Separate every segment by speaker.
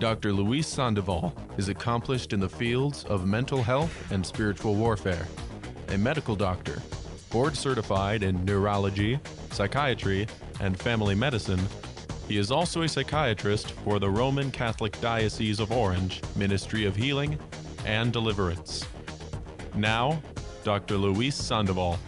Speaker 1: Dr. Luis Sandoval is accomplished in the fields of mental health and spiritual warfare, a medical doctor, board certified in neurology, psychiatry, and family medicine. He is also a psychiatrist for the Roman Catholic Diocese of Orange Ministry of Healing and Deliverance. Now, Dr. Luis Sandoval.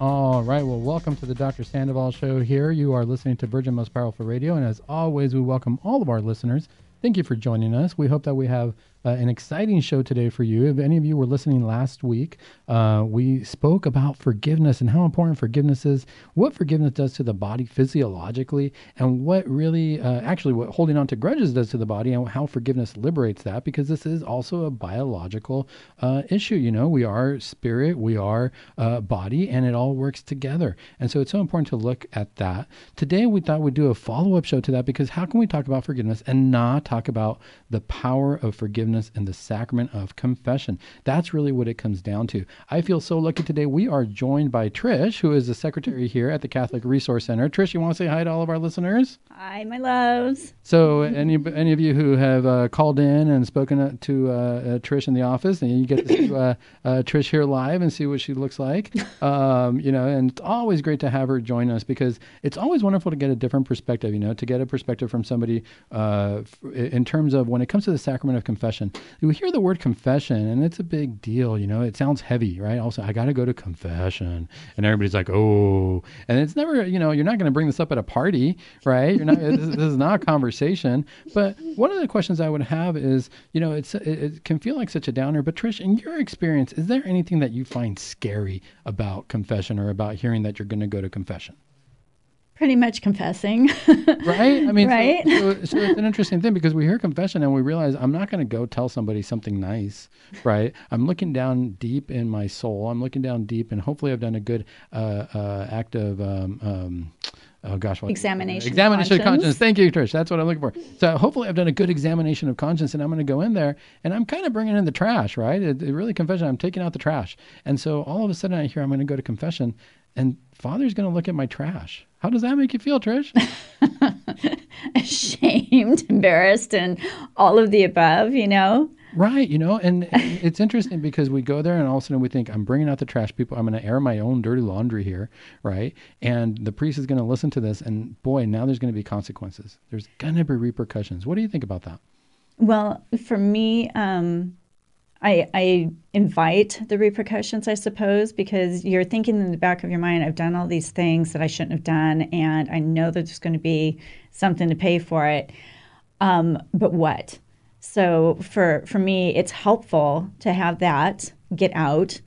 Speaker 2: All right. Well, welcome to the Dr. Sandoval Show here. You are listening to Virgin Most Powerful Radio. And as always, we welcome all of our listeners. Thank you for joining us. We hope that we have uh, an exciting show today for you. If any of you were listening last week, uh, we spoke about forgiveness and how important forgiveness is, what forgiveness does to the body physiologically, and what really, uh, actually, what holding on to grudges does to the body, and how forgiveness liberates that, because this is also a biological uh, issue. You know, we are spirit, we are uh, body, and it all works together. And so it's so important to look at that. Today, we thought we'd do a follow up show to that because how can we talk about forgiveness and not talk about the power of forgiveness? Forgiveness and the sacrament of confession. That's really what it comes down to. I feel so lucky today. We are joined by Trish, who is the secretary here at the Catholic Resource Center. Trish, you want to say hi to all of our listeners?
Speaker 3: Hi, my loves.
Speaker 2: So, any any of you who have uh, called in and spoken to uh, uh, Trish in the office, and you get to see uh, uh, Trish here live and see what she looks like. Um, you know, and it's always great to have her join us because it's always wonderful to get a different perspective. You know, to get a perspective from somebody uh, in terms of when it comes to the sacrament of confession confession. We hear the word confession, and it's a big deal. You know, it sounds heavy, right? Also, I got to go to confession, and everybody's like, "Oh," and it's never, you know, you're not going to bring this up at a party, right? You're not. this, this, is not a conversation. But one of the questions I would have is, you know, it's it, it can feel like such a downer. But Trish, in your experience, is there anything that you find scary about confession or about hearing that you're going to go to confession?
Speaker 3: Pretty much confessing.
Speaker 2: right? I mean,
Speaker 3: right?
Speaker 2: So, so, so, it's an interesting thing because we hear confession and we realize I'm not going to go tell somebody something nice, right? I'm looking down deep in my soul. I'm looking down deep, and hopefully, I've done a good uh, uh, act of. Um, um, oh gosh, what?
Speaker 3: examination.
Speaker 2: Examination
Speaker 3: of conscience.
Speaker 2: of conscience. Thank you, Trish. That's what I'm looking for. So hopefully, I've done a good examination of conscience, and I'm going to go in there, and I'm kind of bringing in the trash, right? It, it really confession. I'm taking out the trash, and so all of a sudden, I hear I'm going to go to confession, and Father's going to look at my trash. How does that make you feel, Trish?
Speaker 3: Ashamed, embarrassed, and all of the above, you know?
Speaker 2: Right, you know, and it's interesting because we go there and all of a sudden we think, I'm bringing out the trash people. I'm going to air my own dirty laundry here, right? And the priest is going to listen to this, and boy, now there's going to be consequences. There's going to be repercussions. What do you think about that?
Speaker 3: Well, for me, um, I, I invite the repercussions, I suppose, because you're thinking in the back of your mind, I've done all these things that I shouldn't have done, and I know that there's going to be something to pay for it. Um, but what? So for for me, it's helpful to have that get out.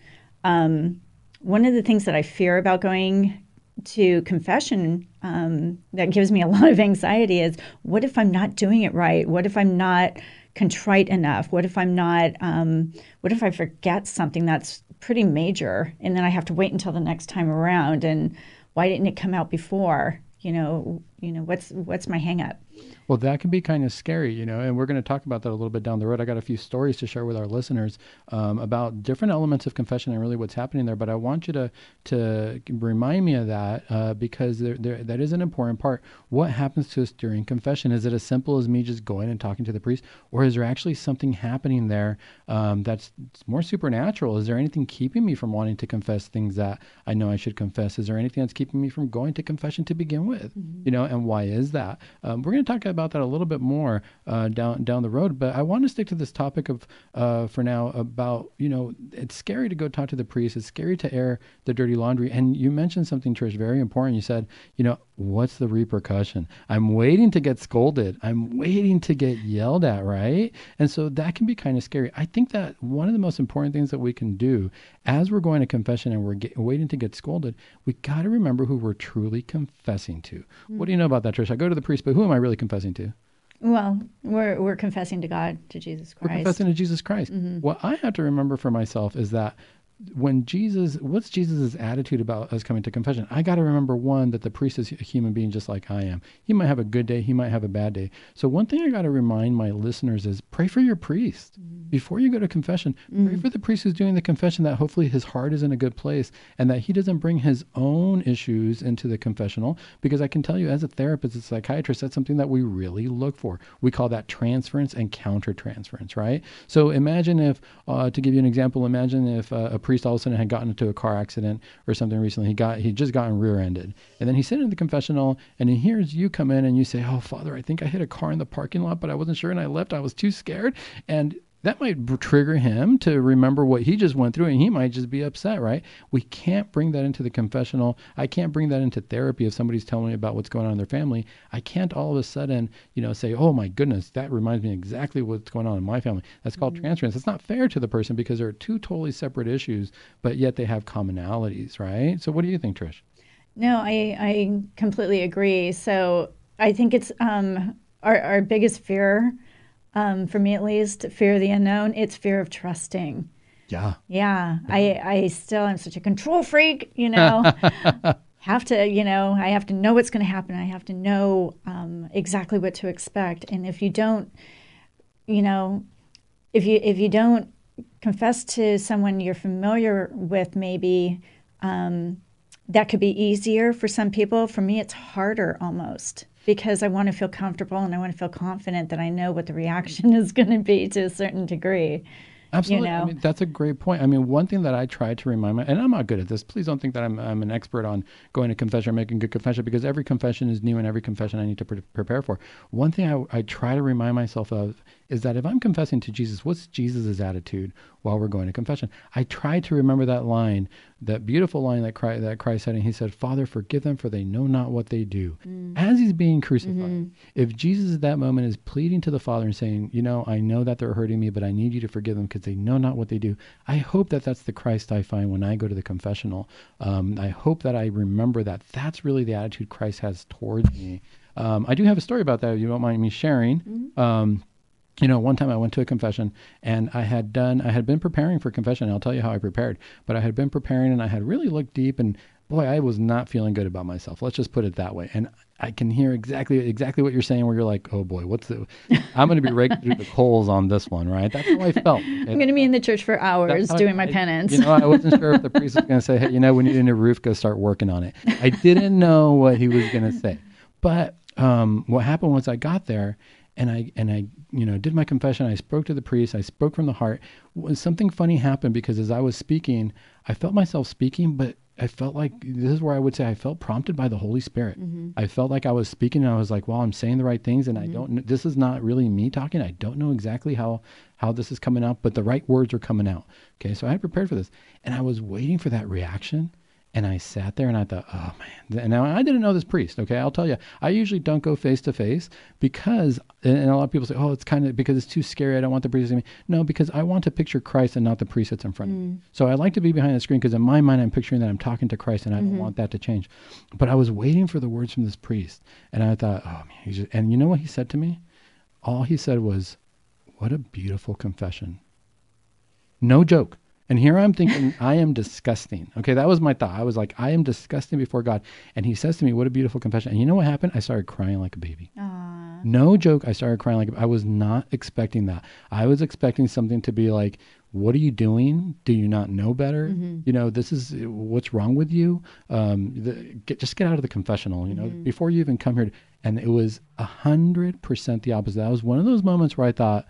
Speaker 3: Um, one of the things that I fear about going to confession um, that gives me a lot of anxiety is what if I'm not doing it right? What if I'm not contrite enough? What if I'm not, um, what if I forget something that's pretty major and then I have to wait until the next time around? And why didn't it come out before? You know, you know, what's, what's my hangup?
Speaker 2: Well, that can be kind of scary, you know, and we're going to talk about that a little bit down the road. I got a few stories to share with our listeners um, about different elements of confession and really what's happening there. But I want you to to remind me of that uh, because there, there, that is an important part. What happens to us during confession? Is it as simple as me just going and talking to the priest, or is there actually something happening there um, that's more supernatural? Is there anything keeping me from wanting to confess things that I know I should confess? Is there anything that's keeping me from going to confession to begin with? Mm-hmm. You know, and why is that? Um, we're going to talk about that a little bit more uh, down down the road. But I want to stick to this topic of uh, for now about you know it's scary to go talk to the priest. It's scary to air the dirty laundry. And you mentioned something, Trish, very important. You said you know what's the repercussion? I'm waiting to get scolded. I'm waiting to get yelled at, right? And so that can be kind of scary. I think that one of the most important things that we can do as we're going to confession and we're get, waiting to get scolded, we got to remember who we're truly confessing to. Mm-hmm. What do you know about that, Trish? I go to the priest, but who am I really confessing to?
Speaker 3: Well, we're we're confessing to God, to Jesus Christ.
Speaker 2: We're confessing to Jesus Christ. Mm-hmm. What I have to remember for myself is that when Jesus, what's Jesus' attitude about us coming to confession? I got to remember one that the priest is a human being just like I am. He might have a good day, he might have a bad day. So one thing I got to remind my listeners is pray for your priest mm. before you go to confession. Mm. Pray for the priest who's doing the confession that hopefully his heart is in a good place and that he doesn't bring his own issues into the confessional. Because I can tell you, as a therapist, a psychiatrist, that's something that we really look for. We call that transference and countertransference, right? So imagine if, uh, to give you an example, imagine if uh, a priest all of a sudden had gotten into a car accident or something recently. He got he just gotten rear-ended, and then he's sitting in the confessional, and he hears you come in and you say, "Oh, Father, I think I hit a car in the parking lot, but I wasn't sure, and I left. I was too scared." And that might trigger him to remember what he just went through and he might just be upset, right? We can't bring that into the confessional. I can't bring that into therapy if somebody's telling me about what's going on in their family. I can't all of a sudden, you know, say, "Oh my goodness, that reminds me exactly what's going on in my family." That's called mm-hmm. transference. It's not fair to the person because there are two totally separate issues, but yet they have commonalities, right? So what do you think, Trish?
Speaker 3: No, I I completely agree. So I think it's um our our biggest fear um, for me at least, fear of the unknown, it's fear of trusting.
Speaker 2: Yeah.
Speaker 3: Yeah. I, I still am such a control freak, you know. have to, you know, I have to know what's going to happen. I have to know um, exactly what to expect. And if you don't, you know, if you if you don't confess to someone you're familiar with, maybe um, that could be easier for some people. For me, it's harder almost because I want to feel comfortable and I want to feel confident that I know what the reaction is going to be to a certain degree.
Speaker 2: Absolutely. You know? I mean, that's a great point. I mean, one thing that I try to remind my, and I'm not good at this. Please don't think that I'm, I'm an expert on going to confession or making good confession because every confession is new and every confession I need to pre- prepare for. One thing I, I try to remind myself of is that if I'm confessing to Jesus, what's Jesus' attitude while we're going to confession? I try to remember that line, that beautiful line that Christ, that Christ said, and he said, Father, forgive them for they know not what they do. Mm. As he's being crucified, mm-hmm. if Jesus at that moment is pleading to the Father and saying, you know, I know that they're hurting me, but I need you to forgive them because they know not what they do. I hope that that's the Christ I find when I go to the confessional. Um, I hope that I remember that that's really the attitude Christ has towards me. Um, I do have a story about that. If you don't mind me sharing. Mm-hmm. Um, you know, one time I went to a confession and I had done, I had been preparing for confession. I'll tell you how I prepared, but I had been preparing and I had really looked deep and boy, I was not feeling good about myself. Let's just put it that way. And I can hear exactly, exactly what you're saying where you're like, oh boy, what's the, I'm going to be raking through the coals on this one, right? That's how I felt.
Speaker 3: I'm going to be in the church for hours doing my penance.
Speaker 2: You know, I wasn't sure if the priest was going to say, hey, you know, we need a new roof, go start working on it. I didn't know what he was going to say. But um, what happened was I got there and I and I you know did my confession. I spoke to the priest. I spoke from the heart. Something funny happened because as I was speaking, I felt myself speaking, but I felt like this is where I would say I felt prompted by the Holy Spirit. Mm-hmm. I felt like I was speaking, and I was like, "Well, I'm saying the right things, and mm-hmm. I don't. This is not really me talking. I don't know exactly how how this is coming out, but the right words are coming out." Okay, so I had prepared for this, and I was waiting for that reaction and I sat there and I thought, oh man. And now I didn't know this priest. Okay, I'll tell you, I usually don't go face to face because, and a lot of people say, oh, it's kind of because it's too scary. I don't want the priest to see me. No, because I want to picture Christ and not the priest that's in front mm. of me. Mm. So I like to be behind the screen because in my mind I'm picturing that I'm talking to Christ and I mm-hmm. don't want that to change. But I was waiting for the words from this priest, and I thought, oh man. Just, and you know what he said to me? All he said was, "What a beautiful confession." No joke. And here I'm thinking, I am disgusting. Okay, that was my thought. I was like, I am disgusting before God. And he says to me, What a beautiful confession. And you know what happened? I started crying like a baby. Aww. No joke. I started crying like I was not expecting that. I was expecting something to be like, What are you doing? Do you not know better? Mm-hmm. You know, this is what's wrong with you. Um, the, get, just get out of the confessional, you know, mm-hmm. before you even come here. And it was a hundred percent the opposite. That was one of those moments where I thought,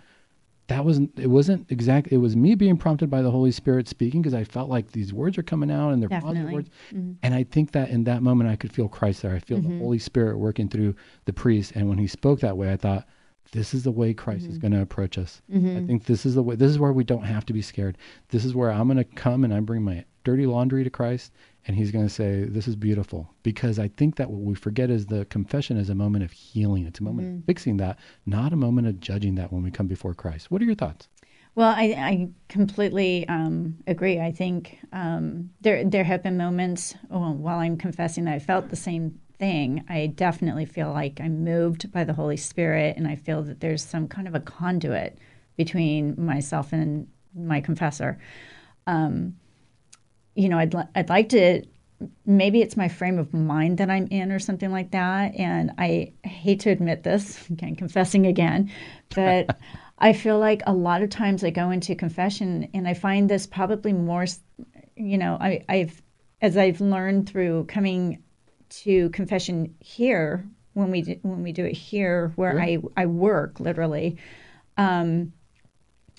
Speaker 2: that wasn't it wasn't exactly it was me being prompted by the holy spirit speaking because i felt like these words are coming out and they're Definitely. positive words mm-hmm. and i think that in that moment i could feel christ there i feel mm-hmm. the holy spirit working through the priest and when he spoke that way i thought this is the way christ mm-hmm. is going to approach us i mm-hmm. think this is the way this is where we don't have to be scared this is where i'm going to come and i bring my dirty laundry to christ and he's going to say, This is beautiful. Because I think that what we forget is the confession is a moment of healing. It's a moment mm-hmm. of fixing that, not a moment of judging that when we come before Christ. What are your thoughts?
Speaker 3: Well, I, I completely um, agree. I think um, there there have been moments well, while I'm confessing that I felt the same thing. I definitely feel like I'm moved by the Holy Spirit, and I feel that there's some kind of a conduit between myself and my confessor. Um, you know, I'd li- I'd like to. Maybe it's my frame of mind that I'm in, or something like that. And I hate to admit this, again, confessing again, but I feel like a lot of times I go into confession, and I find this probably more. You know, I, I've as I've learned through coming to confession here when we do, when we do it here where. I I work literally. Um,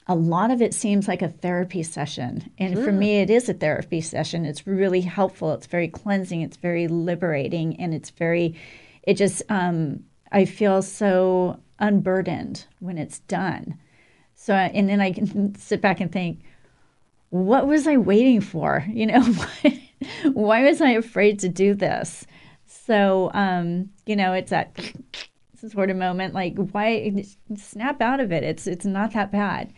Speaker 3: a lot of it seems like a therapy session. And for me, it is a therapy session. It's really helpful. It's very cleansing. It's very liberating. And it's very, it just, um, I feel so unburdened when it's done. So, and then I can sit back and think, what was I waiting for? You know, why, why was I afraid to do this? So, um, you know, it's that sort of moment like, why snap out of it? It's, it's not that bad.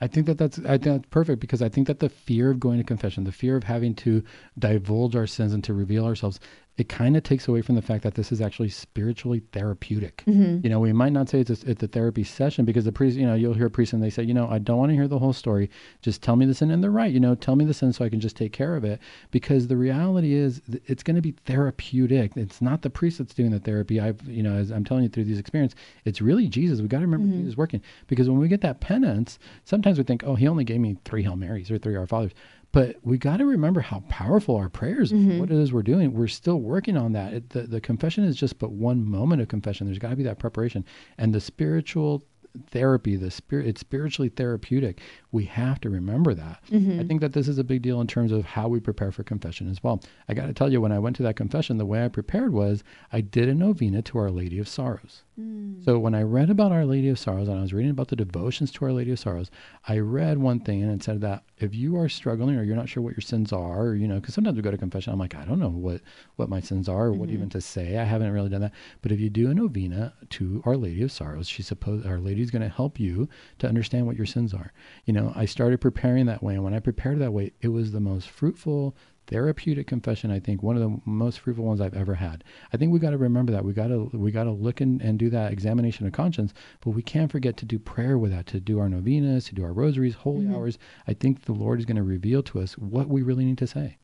Speaker 2: I think that that's I think that's perfect because I think that the fear of going to confession, the fear of having to divulge our sins and to reveal ourselves, it kind of takes away from the fact that this is actually spiritually therapeutic. Mm-hmm. You know, we might not say it's a, it's a therapy session because the priest, you know, you'll hear a priest and they say, you know, I don't want to hear the whole story. Just tell me the sin, and they're right. You know, tell me the sin so I can just take care of it. Because the reality is, it's going to be therapeutic. It's not the priest that's doing the therapy. I've, you know, as I'm telling you through these experiences, it's really Jesus. We got to remember mm-hmm. Jesus working because when we get that penance, sometimes we think, oh, he only gave me three Hail Marys or three Our Fathers. But we got to remember how powerful our prayers, are, what it is we're doing. We're still working on that. It, the, the confession is just but one moment of confession. There's got to be that preparation. And the spiritual therapy, the spirit, it's spiritually therapeutic. We have to remember that. Mm-hmm. I think that this is a big deal in terms of how we prepare for confession as well. I got to tell you, when I went to that confession, the way I prepared was I did a novena to Our Lady of Sorrows. Mm. So when I read about Our Lady of Sorrows and I was reading about the devotions to Our Lady of Sorrows, I read one thing and it said that if you are struggling or you're not sure what your sins are, or, you know, because sometimes we go to confession, I'm like, I don't know what what my sins are or what mm-hmm. even to say. I haven't really done that. But if you do a novena to Our Lady of Sorrows, she's supposed Our Lady's going to help you to understand what your sins are. You know, I started preparing that way, and when I prepared that way, it was the most fruitful therapeutic confession i think one of the most fruitful ones i've ever had i think we got to remember that we got to we got to look and, and do that examination of conscience but we can't forget to do prayer with that to do our novenas to do our rosaries holy hours i think the lord is going to reveal to us what we really need to say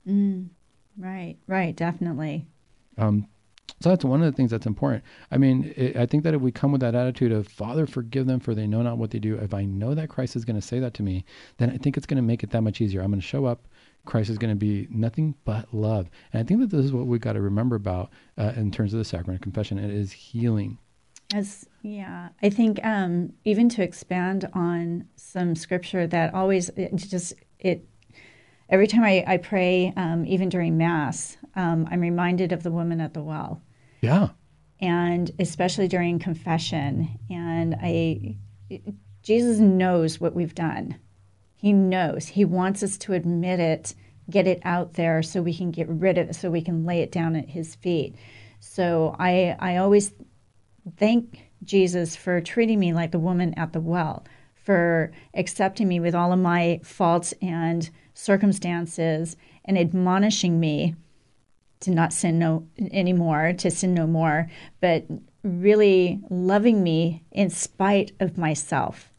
Speaker 3: Right, right, definitely.
Speaker 2: um, so that's one of the things that's important. I mean, it, I think that if we come with that attitude of Father, forgive them for they know not what they do. If I know that Christ is going to say that to me, then I think it's going to make it that much easier. I'm going to show up. Christ is going to be nothing but love, and I think that this is what we've got to remember about uh, in terms of the sacrament of confession. It is healing.
Speaker 3: As yeah, I think um, even to expand on some scripture that always it just it every time I, I pray, um, even during Mass, um, I'm reminded of the woman at the well,
Speaker 2: Yeah,
Speaker 3: and especially during confession. And I, Jesus knows what we've done. He knows. He wants us to admit it, get it out there, so we can get rid of it, so we can lay it down at His feet. So I, I always thank Jesus for treating me like the woman at the well, for accepting me with all of my faults and circumstances, and admonishing me to not sin no anymore, to sin no more, but really loving me in spite of myself.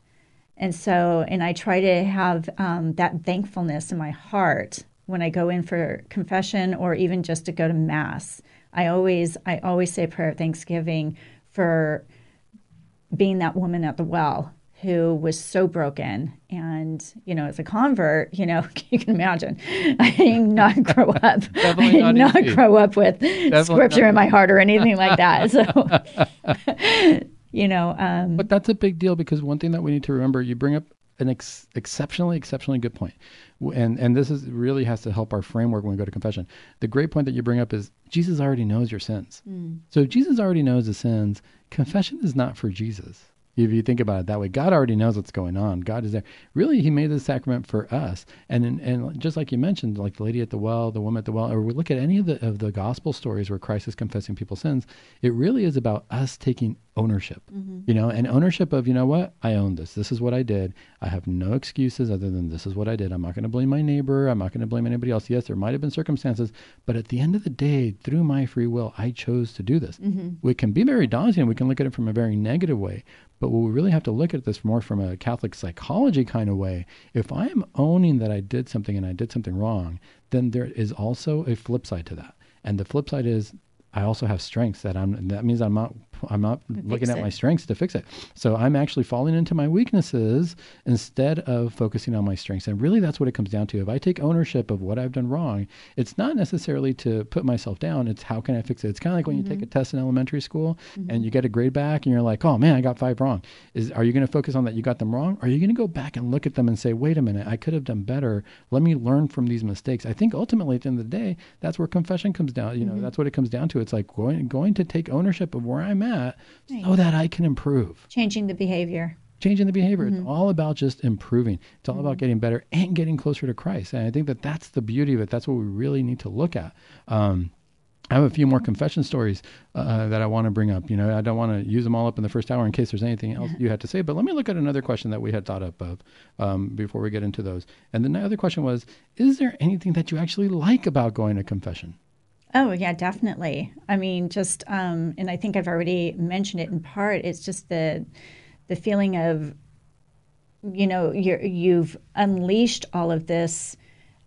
Speaker 3: And so, and I try to have um, that thankfulness in my heart when I go in for confession or even just to go to mass. I always, I always say a prayer of thanksgiving for being that woman at the well who was so broken. And, you know, as a convert, you know, you can imagine, I did not grow up. I did
Speaker 2: not
Speaker 3: not grow up with
Speaker 2: not
Speaker 3: scripture in my heart or anything like that. So, you know, um,
Speaker 2: But that's a big deal because one thing that we need to remember, you bring up an ex- exceptionally, exceptionally good point. And and this is really has to help our framework when we go to confession. The great point that you bring up is Jesus already knows your sins. So if Jesus already knows the sins, confession is not for Jesus. If you think about it that way, God already knows what's going on. God is there. Really, He made this sacrament for us. And and, and just like you mentioned, like the lady at the well, the woman at the well, or we look at any of the of the gospel stories where Christ is confessing people's sins, it really is about us taking ownership. Mm-hmm. You know, and ownership of you know what I own this. This is what I did. I have no excuses other than this is what I did. I'm not going to blame my neighbor. I'm not going to blame anybody else. Yes, there might have been circumstances, but at the end of the day, through my free will, I chose to do this. Mm-hmm. It can be very daunting. We can look at it from a very negative way, but what we really have to look at this more from a Catholic psychology kind of way. If I am owning that I did something and I did something wrong, then there is also a flip side to that. And the flip side is I also have strengths that I'm that means I'm not I'm not looking at
Speaker 3: it.
Speaker 2: my strengths to fix it. So I'm actually falling into my weaknesses instead of focusing on my strengths. And really that's what it comes down to. If I take ownership of what I've done wrong, it's not necessarily to put myself down, it's how can I fix it? It's kind of like when you take a mm-hmm. test in elementary school and mm-hmm. you get a grade back and you're like, "Oh man, I got 5 wrong." Is are you going to focus on that you got them wrong? Or are you going to go back and look at them and say, "Wait a minute, I could have done better. Let me learn from these mistakes." I think ultimately at the end of the day, that's where confession comes down, you know, mm-hmm. that's what it comes down to. It's like going going to take ownership of where I'm at so that I can improve
Speaker 3: Changing the behavior.
Speaker 2: changing the behavior. It's all about just improving. It's all about getting better and getting closer to Christ. And I think that that's the beauty of it. That's what we really need to look at. Um, I have a few more confession stories uh, that I want to bring up. You know, I don't want to use them all up in the first hour in case there's anything else you had to say. But let me look at another question that we had thought up of um, before we get into those. And the other question was: Is there anything that you actually like about going to confession?
Speaker 3: Oh yeah, definitely. I mean, just um, and I think I've already mentioned it in part. It's just the the feeling of, you know, you're, you've unleashed all of this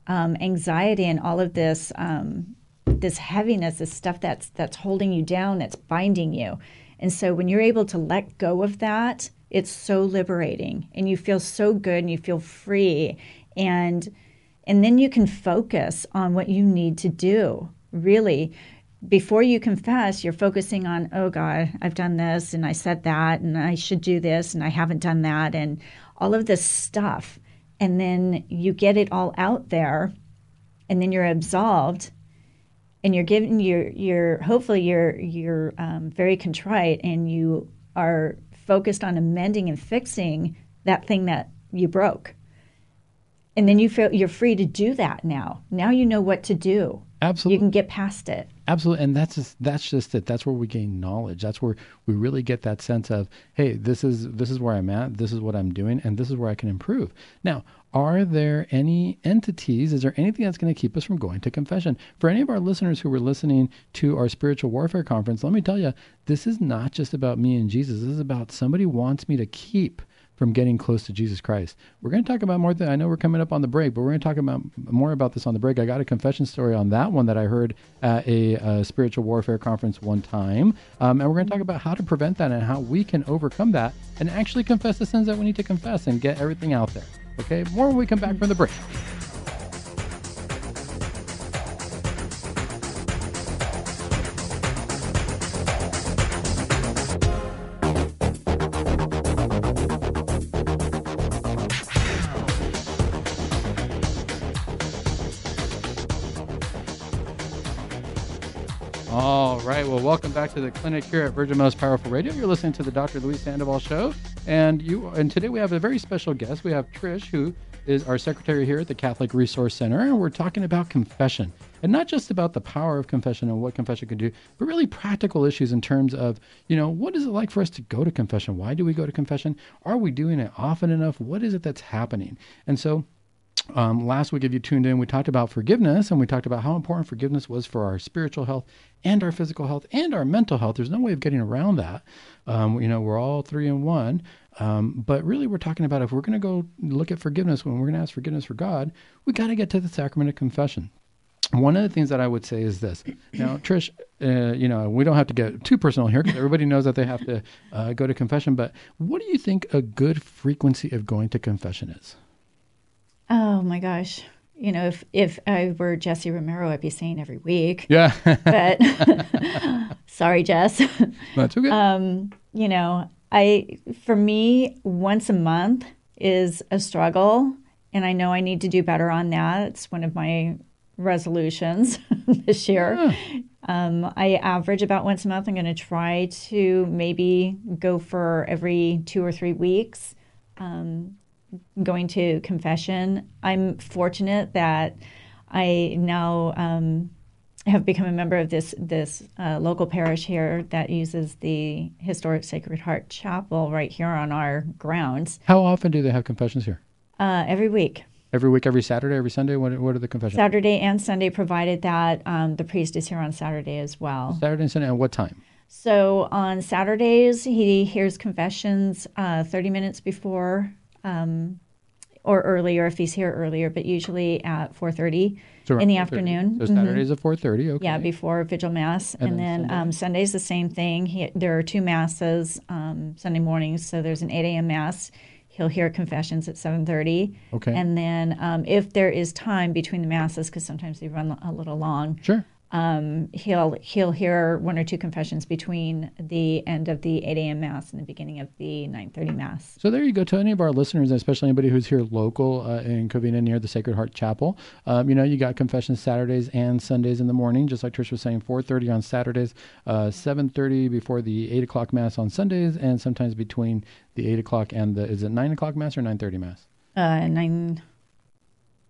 Speaker 3: um, anxiety and all of this um, this heaviness, this stuff that's that's holding you down, that's binding you. And so when you're able to let go of that, it's so liberating, and you feel so good, and you feel free, and and then you can focus on what you need to do really before you confess you're focusing on oh god i've done this and i said that and i should do this and i haven't done that and all of this stuff. And then you get it all out there and then you're absolved and you're given you're you're hopefully you're you're um, very contrite and you are focused on amending and fixing that thing that you broke. And then you feel you're free to do that now. Now you know what to do
Speaker 2: Absolutely.
Speaker 3: you can get past it
Speaker 2: Absolutely, and that's just, that's just it. That's where we gain knowledge. That's where we really get that sense of, hey, this is this is where I'm at. This is what I'm doing, and this is where I can improve. Now, are there any entities? Is there anything that's going to keep us from going to confession? For any of our listeners who were listening to our spiritual warfare conference, let me tell you, this is not just about me and Jesus. This is about somebody wants me to keep from getting close to Jesus Christ. We're going to talk about more. Th- I know we're coming up on the break, but we're going to talk about more about this on the break. I got a confession story on that one that I heard at a, spiritual warfare conference one time, um, and we're going to talk about how to prevent that and how we can overcome that and actually confess the sins that we need to confess and get everything out there. Okay, more when we come back from the break. All right. Well, welcome back to the clinic here at Virgin Most Powerful Radio. You're listening to the Dr. Luis Sandoval Show, and you. And today we have a very special guest. We have Trish, who is our secretary here at the Catholic Resource Center, and we're talking about confession, and not just about the power of confession and what confession can do, but really practical issues in terms of, you know, what is it like for us to go to confession? Why do we go to confession? Are we doing it often enough? What is it that's happening? And so um, last week, if you tuned in, we talked about forgiveness and we talked about how important forgiveness was for our spiritual health and our physical health and our mental health. There's no way of getting around that. Um, you know, we're all three in one. Um, but really, we're talking about if we're going to go look at forgiveness, when we're going to ask forgiveness for God, we got to get to the sacrament of confession. One of the things that I would say is this. Now, Trish, uh, you know, we don't have to get too personal here because everybody knows that they have to uh, go to confession. But what do you think a good frequency of going to confession is?
Speaker 3: Oh my gosh. You know, if if I were Jesse Romero, I'd be saying every week.
Speaker 2: Yeah,
Speaker 3: But sorry, Jess.
Speaker 2: that's okay.
Speaker 3: Um, you know, I for me, once a month is a struggle, and I know I need to do better on that. It's one of my resolutions this year. Um, I average about once a month. I'm going to try to maybe go for every two or three weeks. Um, going to confession. I'm fortunate that I now um, have become a member of this this uh, local parish here that uses the historic Sacred Heart Chapel right here on our grounds
Speaker 2: How often do they have confessions here?
Speaker 3: uh, every week.
Speaker 2: Every week, every Saturday, every Sunday. What, what are the confessions?
Speaker 3: Saturday and Sunday, provided that um, the priest is here on Saturday as well.
Speaker 2: Saturday and Sunday. at what time?
Speaker 3: So on Saturdays, he hears confessions uh, 30 minutes before, um, or earlier if he's here earlier, but usually at 4:30
Speaker 2: So
Speaker 3: in the
Speaker 2: around 4:30.
Speaker 3: afternoon.
Speaker 2: So
Speaker 3: Mhm.
Speaker 2: Saturdays at 4:30. Okay.
Speaker 3: Yeah, before vigil mass,
Speaker 2: And
Speaker 3: and,
Speaker 2: then
Speaker 3: then, um, Sunday's the same thing. He, there are two masses um, Sunday mornings, so there's an 8 a.m. mass. He'll hear confessions at 7:30,
Speaker 2: Okay.
Speaker 3: and then um, if there is time between the masses, because sometimes they run a little long,
Speaker 2: Sure.
Speaker 3: Um, he'll he'll hear one or two confessions between the end of the 8 a.m. mass and the beginning of the 9:30 mass.
Speaker 2: So there you go. To any of our listeners, especially anybody who's here local uh, in Covina near the Sacred Heart Chapel, um, you know, you got confessions Saturdays and Sundays in the morning, just like Trish was saying, 4.30 on Saturdays, uh, 7.30 before the 8 o'clock Mass on Sundays, and sometimes between the 8 o'clock and the, is it 9 o'clock Mass or 9.30 Mass?
Speaker 3: Uh, nine,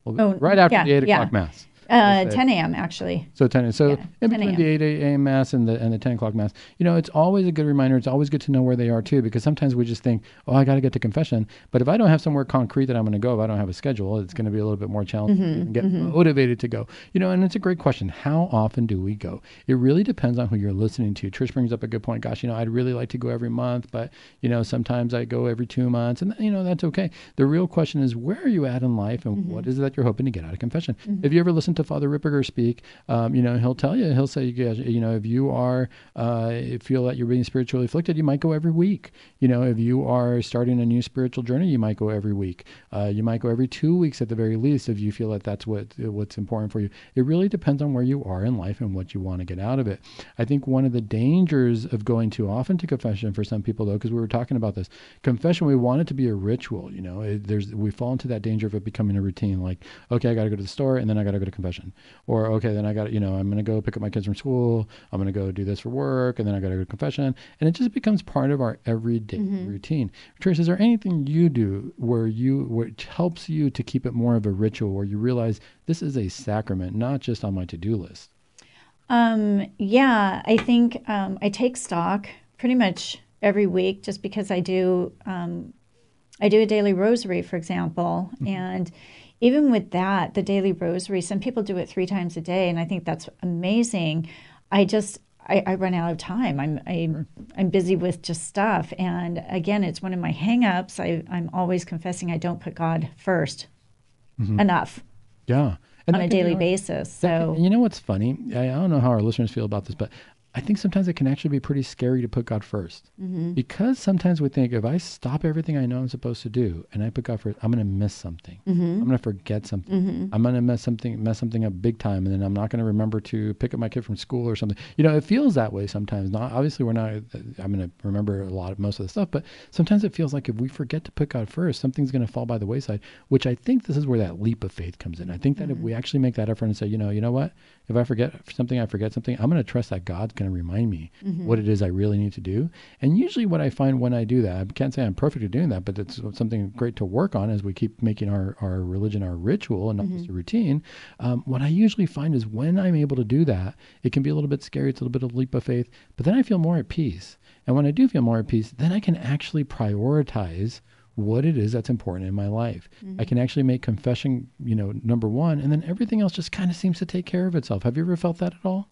Speaker 2: Well,
Speaker 3: Oh,
Speaker 2: right after
Speaker 3: yeah,
Speaker 2: the 8
Speaker 3: yeah.
Speaker 2: o'clock Mass.
Speaker 3: Uh, 10 a.m. actually.
Speaker 2: So ten. a.m. So
Speaker 3: Yeah,
Speaker 2: in between the eight a.m. mass and the and the ten o'clock mass, you know, it's always a good reminder. It's always good to know where they are too, because sometimes we just think, oh, I got to get to confession. But if I don't have somewhere concrete that I'm going to go, if I don't have a schedule, it's going to be a little bit more challenging
Speaker 3: Mm-hmm,
Speaker 2: get motivated to go. You know, and it's a great question. How often do we go? It really depends on who you're listening to. Trish brings up a good point. Gosh, you know, I'd really like to go every month, but you know, sometimes I go every two months, and you know, that's okay. The real question is, where are you at in life, and
Speaker 3: Mm-hmm.
Speaker 2: what is it that you're hoping to get out of confession? If you ever listen to Father Ripperger speak, um, you know, he'll tell you, he'll say, you know, if you are uh, feel that you're being spiritually afflicted, you might go every week. You know, if you are starting a new spiritual journey, you might go every week. Uh, you might go every two weeks at the very least if you feel that that's what what's important for you. It really depends on where you are in life and what you want to get out of it. I think one of the dangers of going too often to confession for some people, though, because we were talking about this, confession, we want it to be a ritual. You know, it, there's we fall into that danger of it becoming a routine. Like, okay, I got to go to the store and then I got to go to confession, or okay, then I got you know, I'm going to go pick up my kids from school. I'm going to go do this for work, and then I got to go to confession, and it just becomes part of our everyday routine. Trish is there anything you do where you which helps you to keep it more of a ritual, where you realize this is a sacrament, not just on my to-do list?
Speaker 3: Um, yeah, I think um, I take stock pretty much every week just because I do um, I do a daily rosary, for example, and even with that, the daily rosary, some people do it three times a day, and I think that's amazing. I just I, I run out of time. I'm I, I'm busy with just stuff, and again, it's one of my hangups. I I'm always confessing I don't put God 1st mm-hmm. enough
Speaker 2: Yeah, and
Speaker 3: on a
Speaker 2: be
Speaker 3: daily basis.
Speaker 2: That can-
Speaker 3: So
Speaker 2: you know what's funny? I, I don't know how our listeners feel about this, but I think sometimes it can actually be pretty scary to put God 1st
Speaker 3: Mm-hmm.
Speaker 2: because sometimes we think if I stop everything I know I'm supposed to do and I put God first, I'm going to miss something.
Speaker 3: Mm-hmm.
Speaker 2: I'm going to forget something. I'm going to mess something mess something up big time, and then I'm not going to remember to pick up my kid from school or something. You know, it feels that way sometimes. Not obviously we're not. I'm going to remember a lot of most of the stuff, but sometimes it feels like if we forget to put God first, something's going to fall by the wayside. Which I think this is where that leap of faith comes in. I think that if we actually make that effort and say, you know, you know what, if I forget something, I forget something, I'm going to trust that God's going to remind me what it is I really need to do. And usually, what I find when I do that, I can't say I'm perfect at doing that, but it's something great to work on as we keep making our, our religion our ritual and not just a routine. Um, what I usually find is when I'm able to do that, it can be a little bit scary. It's a little bit of leap of faith, but then I feel more at peace. And when I do feel more at peace, then I can actually prioritize what it is that's important in my life. I can actually make confession, you know, number one, and then everything else just kind of seems to take care of itself. Have you ever felt that at all?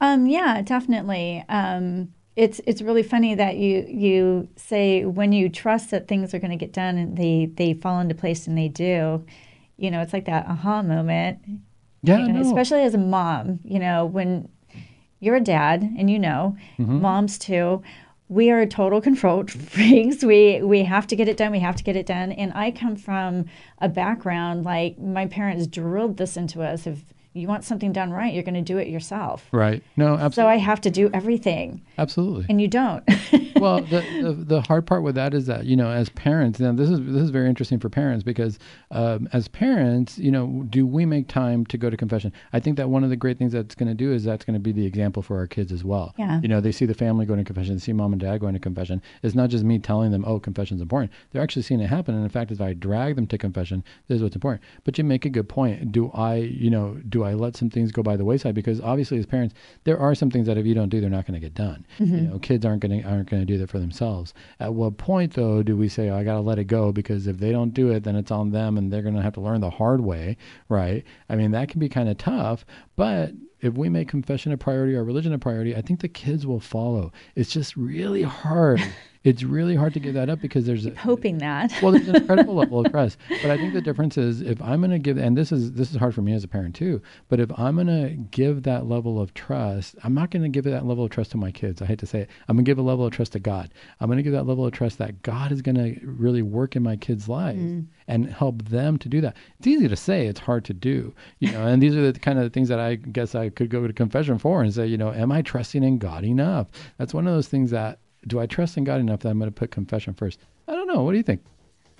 Speaker 3: Um, yeah, definitely. Um, it's it's really funny that you you say when you trust that things are going to get done and they they fall into place and they do. You know, it's like that aha moment.
Speaker 2: Yeah,
Speaker 3: you know,
Speaker 2: no.
Speaker 3: especially as a mom. You know, when you're a dad and you know,
Speaker 2: Mm-hmm.
Speaker 3: moms too. We are a total control freaks. We we have to get it done. We have to get it done. And I come from a background like my parents drilled this into us. If you want something done right, you're going to do it yourself.
Speaker 2: Right. No, absolutely.
Speaker 3: So I have to do everything,
Speaker 2: absolutely.
Speaker 3: and you don't.
Speaker 2: well, the, the the hard part with that is that you know, as parents, now this is this is very interesting for parents because um, as parents, you know, do we make time to go to confession? I think that one of the great things that's going to do is that's going to be the example for our kids as well.
Speaker 3: Yeah.
Speaker 2: You know, they see the family going to confession, they see mom and dad going to confession. It's not just me telling them, oh, confession's important. They're actually seeing it happen. And in fact, if I drag them to confession, this is what's important. But you make a good point. Do I, you know, do I let some things go by the wayside? Because obviously, as parents, there are some things that if you don't do, they're not going to get done. You mm-hmm. know, kids aren't going to aren't going to do that for themselves. At what point, though, do we say, oh, I got to let it go? Because if they don't do it, then it's on them, and they're going to have to learn the hard way, right? I mean, that can be kind of tough, but if we make confession a priority or religion a priority, I think the kids will follow. It's just really hard it's really hard to give that up because there's a,
Speaker 3: hoping that.
Speaker 2: well, there's an incredible level of trust. But I think the difference is if I'm going to give, and this is this is hard for me as a parent too. But if I'm going to give that level of trust, I'm not going to give that level of trust to my kids. I hate to say it. I'm going to give a level of trust to God. I'm going to give that level of trust that God is going to really work in my kids' lives
Speaker 3: Mm.
Speaker 2: and help them to do that. It's easy to say, it's hard to do. You know, and these are the kind of things that I guess I could go to confession for and say, you know, am I trusting in God enough? That's one of those things that do I trust in God enough that I'm going to put confession first? I don't know. What do you think?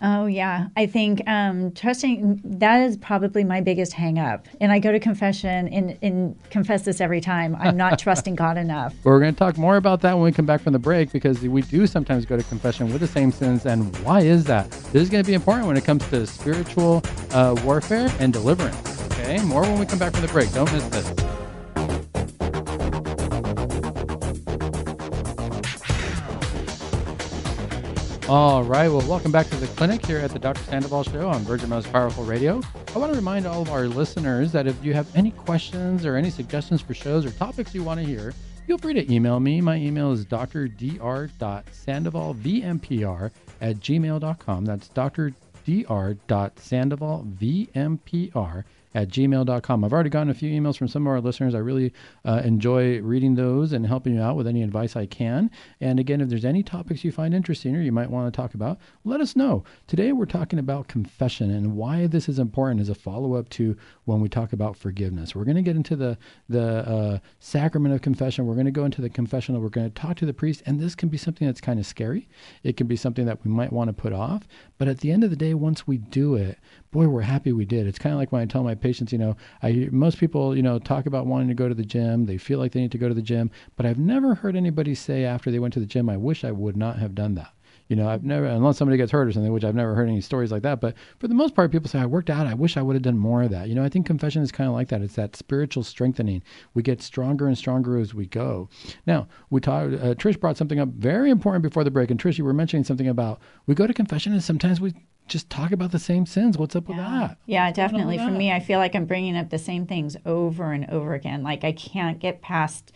Speaker 3: Oh yeah, I think um, trusting that is probably my biggest hang up. And I go to confession and, and confess this every time. I'm not trusting God enough.
Speaker 2: We're going to talk more about that when we come back from the break because we do sometimes go to confession with the same sins. And why is that? This is going to be important when it comes to spiritual uh, warfare and deliverance. Okay, more when we come back from the break. Don't miss this. All right. Well, welcome back to the clinic here at the Dr. Sandoval Show on Virgin Most Powerful Radio. I want to remind all of our listeners that if you have any questions or any suggestions for shows or topics you want to hear, feel free to email me. My email is drdr.sandovalvmpr at gmail.com. That's drdr.sandovalvmpr at gmail.com. I've already gotten a few emails from some of our listeners. I really uh, enjoy reading those and helping you out with any advice I can. And again, if there's any topics you find interesting or you might want to talk about, let us know. Today we're talking about confession and why this is important as a follow up to when we talk about forgiveness. We're going to get into the the uh, sacrament of confession. We're going to go into the confessional. We're going to talk to the priest, and this can be something that's kind of scary. It can be something that we might want to put off. But at the end of the day, once we do it, boy, we're happy we did. It's kind of like when I tell my patients, you know, I most people, you know, talk about wanting to go to the gym. They feel like they need to go to the gym, but I've never heard anybody say after they went to the gym, "I wish I would not have done that." You know, I've never, unless somebody gets hurt or something, which I've never heard any stories like that. But for the most part, people say, I worked out. I wish I would have done more of that. You know, I think confession is kind of like that. It's that spiritual strengthening. We get stronger and stronger as we go. Now, we talked, uh, Trish brought something up very important before the break. And Trish, you were mentioning something about we go to confession and sometimes we just talk about the same sins. What's up with that?
Speaker 3: Yeah, definitely. For
Speaker 2: that?
Speaker 3: me, I feel like I'm bringing up the same things over and over again. Like I can't get past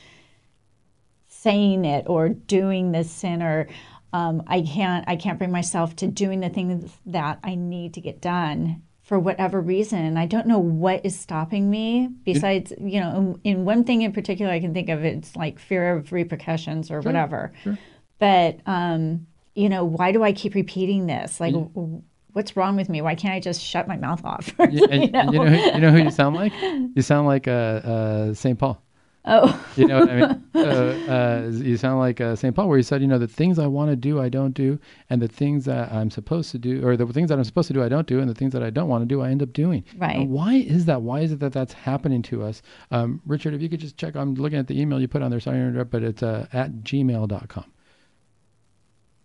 Speaker 3: saying it or doing this sin or um, I can't I can't bring myself to doing the things that I need to get done for whatever reason. I don't know what is stopping me besides, you know, in, in one thing in particular I can think of it's like fear of repercussions or whatever. Sure. But um, you know, why do I keep repeating this? Like w- what's wrong with me? Why can't I just shut my mouth off?
Speaker 2: You, and, and you, know, who- you know who you sound like? You sound like uh, uh, St. Paul.
Speaker 3: Oh,
Speaker 2: You know what I mean? uh, uh, you sound like uh, St. Paul, where he said, you know, the things I want to do, I don't do, and the things that I'm supposed to do, or the things that I'm supposed to do, I don't do, and the things that I don't want to do, I end up doing.
Speaker 3: Right.
Speaker 2: Why is that? Why is it that that's happening to us? Um, Richard, if you could just check, I'm looking at the email you put on there, sorry to interrupt, but it's uh, at gmail.com.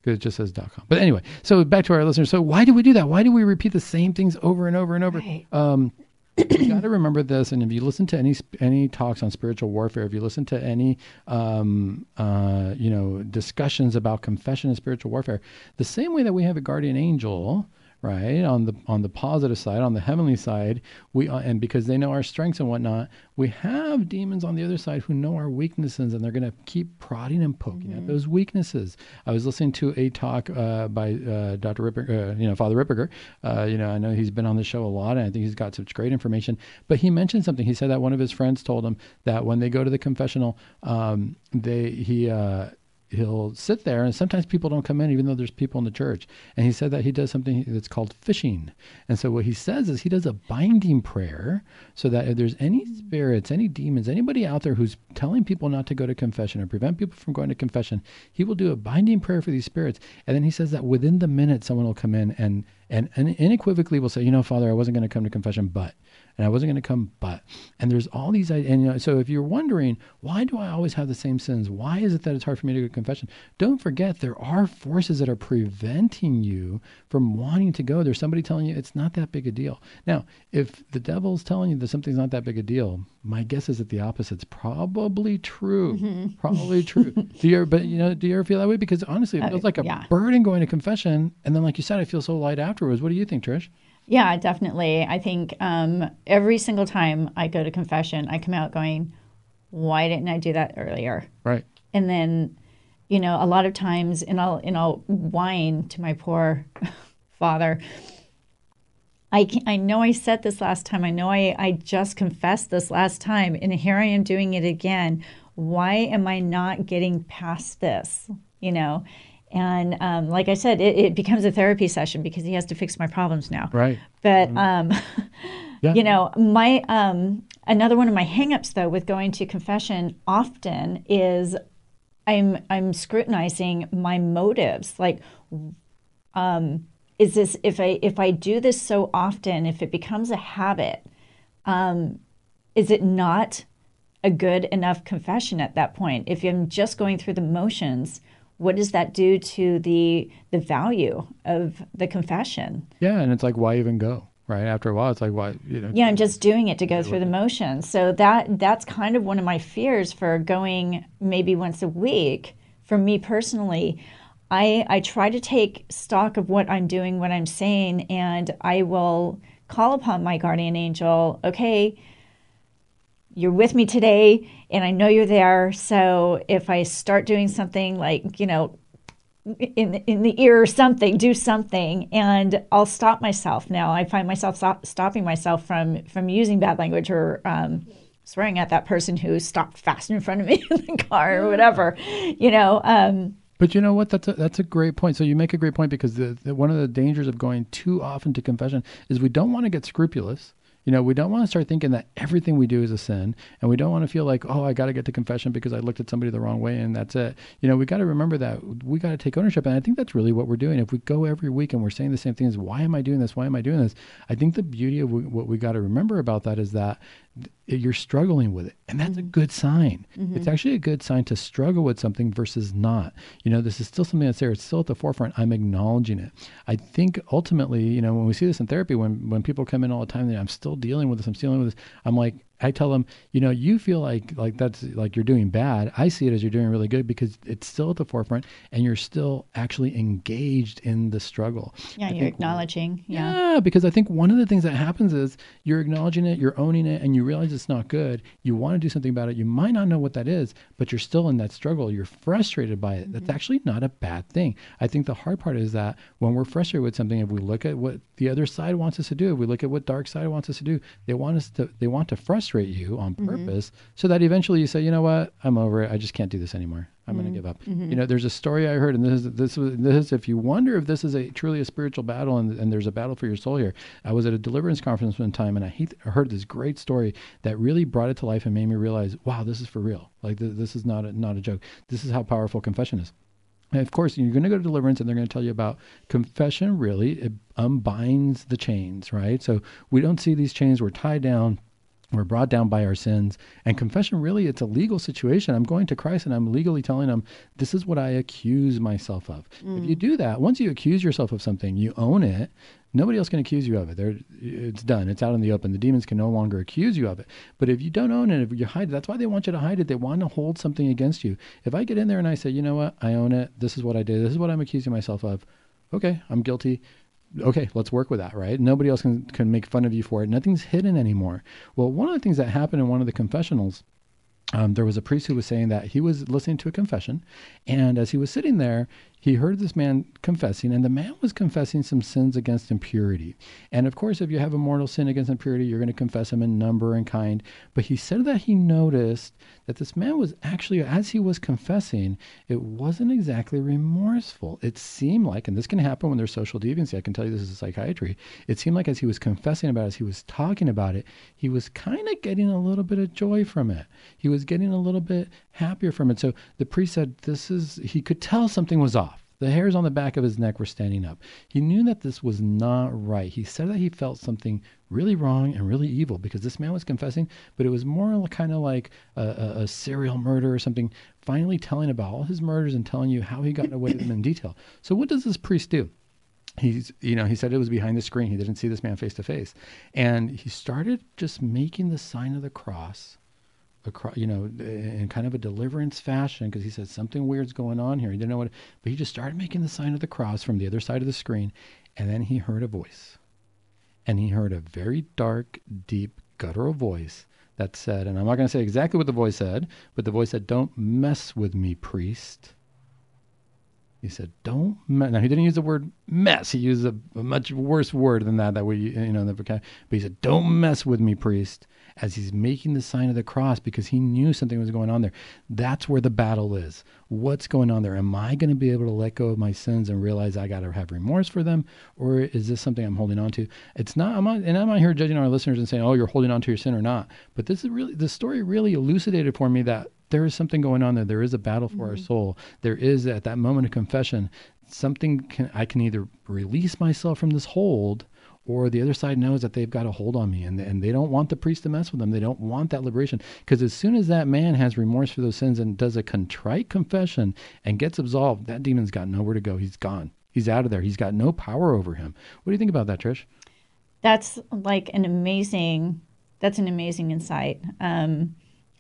Speaker 2: Because it just says .com. But anyway, so back to our listeners. So why do we do that? Why do we repeat the same things over and over and over?
Speaker 3: Right.
Speaker 2: Um, you got to remember this, and if you listen to any any talks on spiritual warfare, if you listen to any um, uh, you know discussions about confession and spiritual warfare, the same way that we have a guardian angel, right on the on the positive side, on the heavenly side, we uh, and because they know our strengths and whatnot, we have demons on the other side who know our weaknesses, and they're going to keep prodding and poking at those weaknesses. I was listening to a talk uh, by uh, Dr. Ripper, uh, you know, Father Ripperger. Uh, you know, I know he's been on the show a lot, and I think he's got such great information. But he mentioned something. He said that one of his friends told him that when they go to the confessional, um, they he. He'll sit there and sometimes people don't come in even though there's people in the church. And he said that he does something that's called fishing. And so what he says is he does a binding prayer so that if there's any mm. spirits any demons anybody out there who's telling people not to go to confession or prevent people from going to confession he will do a binding prayer for these spirits. And then he says that within the minute someone will come in and and, and unequivocally will say you know father i wasn't going to come to confession but and I wasn't going to come, but. And there's all these, and you know, so if you're wondering, why do I always have the same sins? Why is it that it's hard for me to go to confession? Don't forget, there are forces that are preventing you from wanting to go. There's somebody telling you it's not that big a deal. Now, if the devil's telling you that something's not that big a deal, my guess is that the opposite's probably true. Probably true. Do you ever, but you know, do you ever feel that way? Because honestly, it
Speaker 3: Uh,
Speaker 2: feels like a
Speaker 3: yeah.
Speaker 2: burden going to confession, and then, like you said, I feel so light afterwards. What do you think, Trish?
Speaker 3: Yeah, definitely. I think um, every single time I go to confession, I come out going, why didn't I do that earlier?
Speaker 2: Right.
Speaker 3: And then you know, a lot of times, and I'll and I'll whine to my poor father. I can, I know I said this last time. I know I, I just confessed this last time, and here I am doing it again. Why am I not getting past this? You know, and um, like I said, it, it, becomes a therapy session because he has to fix my problems now.
Speaker 2: Right.
Speaker 3: But mm-hmm. um, yeah. you know, my um, another one of my hangups though with going to confession often is I'm I'm scrutinizing my motives. Like, um, is this if I if I do this so often, if it becomes a habit, um, is it not a good enough confession at that point? If I'm just going through the motions, what does that do to the the value of the confession?
Speaker 2: Yeah, and it's like why even go? right? After a while it's like why you know.
Speaker 3: Yeah i'm just doing it to go through the motions. So that that's kind of one of my fears for going maybe once a week. For me personally i i try to take stock of what i'm doing what i'm saying and i will call upon my guardian angel okay you're with me today and i know you're there so if i start doing something like you know in in the ear or something, do something, and I'll stop myself. Now I find myself stop, stopping myself from from using bad language or um, swearing at that person who stopped fast in front of me in the car or whatever, you know. Um,
Speaker 2: but you know what? That's a, that's a great point. So you make a great point because the, the, one of the dangers of going too often to confession is we don't want to get scrupulous you know, we don't want to start thinking that everything we do is a sin, and we don't want to feel like, oh, I got to get to confession because I looked at somebody the wrong way and that's it. You know, we got to remember that we got to take ownership, and I think that's really what we're doing. If we go every week and we're saying the same things, why am I doing this? Why am I doing this? I think the beauty of what we got to remember about that is that you're struggling with it. And that's mm-hmm. a good sign. Mm-hmm. it's actually a good sign to struggle with something versus not. You know this is still something that's there. It's still at the forefront. I'm acknowledging it. I think ultimately you know when we see this in therapy when when people come in all the time i'm still dealing with this. I'm dealing with this. I'm like I tell them, you know, you feel like like that's like you're doing bad. I see it as you're doing really good because it's still at the forefront and you're still actually engaged in the struggle.
Speaker 3: Yeah, I you're acknowledging.
Speaker 2: Yeah. yeah, because I think one of the things that happens is you're acknowledging it, you're owning it, and you realize it's not good. You want to do something about it. You might not know what that is, but you're still in that struggle. You're frustrated by it. Mm-hmm. That's actually not a bad thing. I think the hard part is that when we're frustrated with something, if we look at what the other side wants us to do, if we look at what dark side wants us to do, they want us to they want to frustrate frustrate you on mm-hmm. purpose mm-hmm. so that eventually you say, you know what, I'm over it. I just can't do this anymore. I'm mm-hmm. going to give up. Mm-hmm. You know, there's a story I heard, and this is this this is if you wonder if this is a truly a spiritual battle, and, and there's a battle for your soul here. I was at a deliverance conference one time, and I, he, I heard this great story that really brought it to life and made me realize, wow, this is for real. Like th- this is not a, not a joke. This is how powerful confession is. And of course, you're going to go to deliverance and they're going to tell you about confession really, it unbinds the chains, right? So we don't see these chains, we're tied down we're brought down by our sins. And confession really it's a legal situation. I'm going to christ and i'm legally telling him this is what i accuse myself of. Mm. if you mm. do that once you accuse yourself of something you own it. Nobody else can accuse you of it. They're, it's done. It's out in the open. The demons can no longer accuse you of it. But if you don't own it if you hide it that's why they want you to hide it. They want to hold something against you. If i get in there and i say you know what? I own it. This is what i did. This is what i'm accusing myself of. Okay i'm guilty okay, let's work with that, right? Nobody else can, can make fun of you for it. Nothing's hidden anymore. Well, one of the things that happened in one of the confessionals, um, there was a priest who was saying that he was listening to a confession, and as he was sitting there, he heard this man confessing, and the man was confessing some sins against impurity. And of course, if you have a mortal sin against impurity, you're going to confess them in number and kind. But he said that he noticed that this man was actually, as he was confessing, it wasn't exactly remorseful. It seemed like, and this can happen when there's social deviancy, I can tell you this is psychiatry. It seemed like as he was confessing about it, as he was talking about it, he was kind of getting a little bit of joy from it. He was getting a little bit happier from it. So the priest said, This is, he could tell something was off. The hairs on the back of his neck were standing up. He knew that this was not right. He said that he felt something really wrong and really evil because this man was confessing, but it was more kind of like a, a, a serial murder or something, finally telling about all his murders and telling you how he got away with them in detail. So, what does this priest do? he's you know he said it was behind the screen he didn't see this man face to face and he started just making the sign of the cross across, you know, in kind of a deliverance fashion because he said something weird's going on here. He didn't know what, but he just started making the sign of the cross from the other side of the screen, and then he heard a voice, and he heard a very dark, deep, guttural voice that said, and I'm not going to say exactly what the voice said, but the voice said, "Don't mess with me, priest. He said, "Don't." Me-. Now he didn't use the word mess. He used a, a much worse word than that. That we, you know, the vocab. But he said, "Don't mess with me, priest." As he's making the sign of the cross because he knew something was going on there. That's where the battle is. What's going on there? Am I going to be able to let go of my sins and realize I got to have remorse for them, or is this something I'm holding on to? It's not. I'm not, and I'm not here judging our listeners and saying, "Oh, you're holding on to your sin or not." But this is really the story. Really elucidated for me that there is something going on there. There is a battle for mm-hmm. our soul. There is at that moment of confession something can, I can either release myself from this hold or the other side knows that they've got a hold on me and, and they don't want the priest to mess with them. They don't want that liberation. Because as soon as that man has remorse for those sins and does a contrite confession and gets absolved, that demon's got nowhere to go. He's gone. He's out of there. He's got no power over him. What do you think about that, Trish?
Speaker 3: That's like an amazing, that's an amazing insight. Um,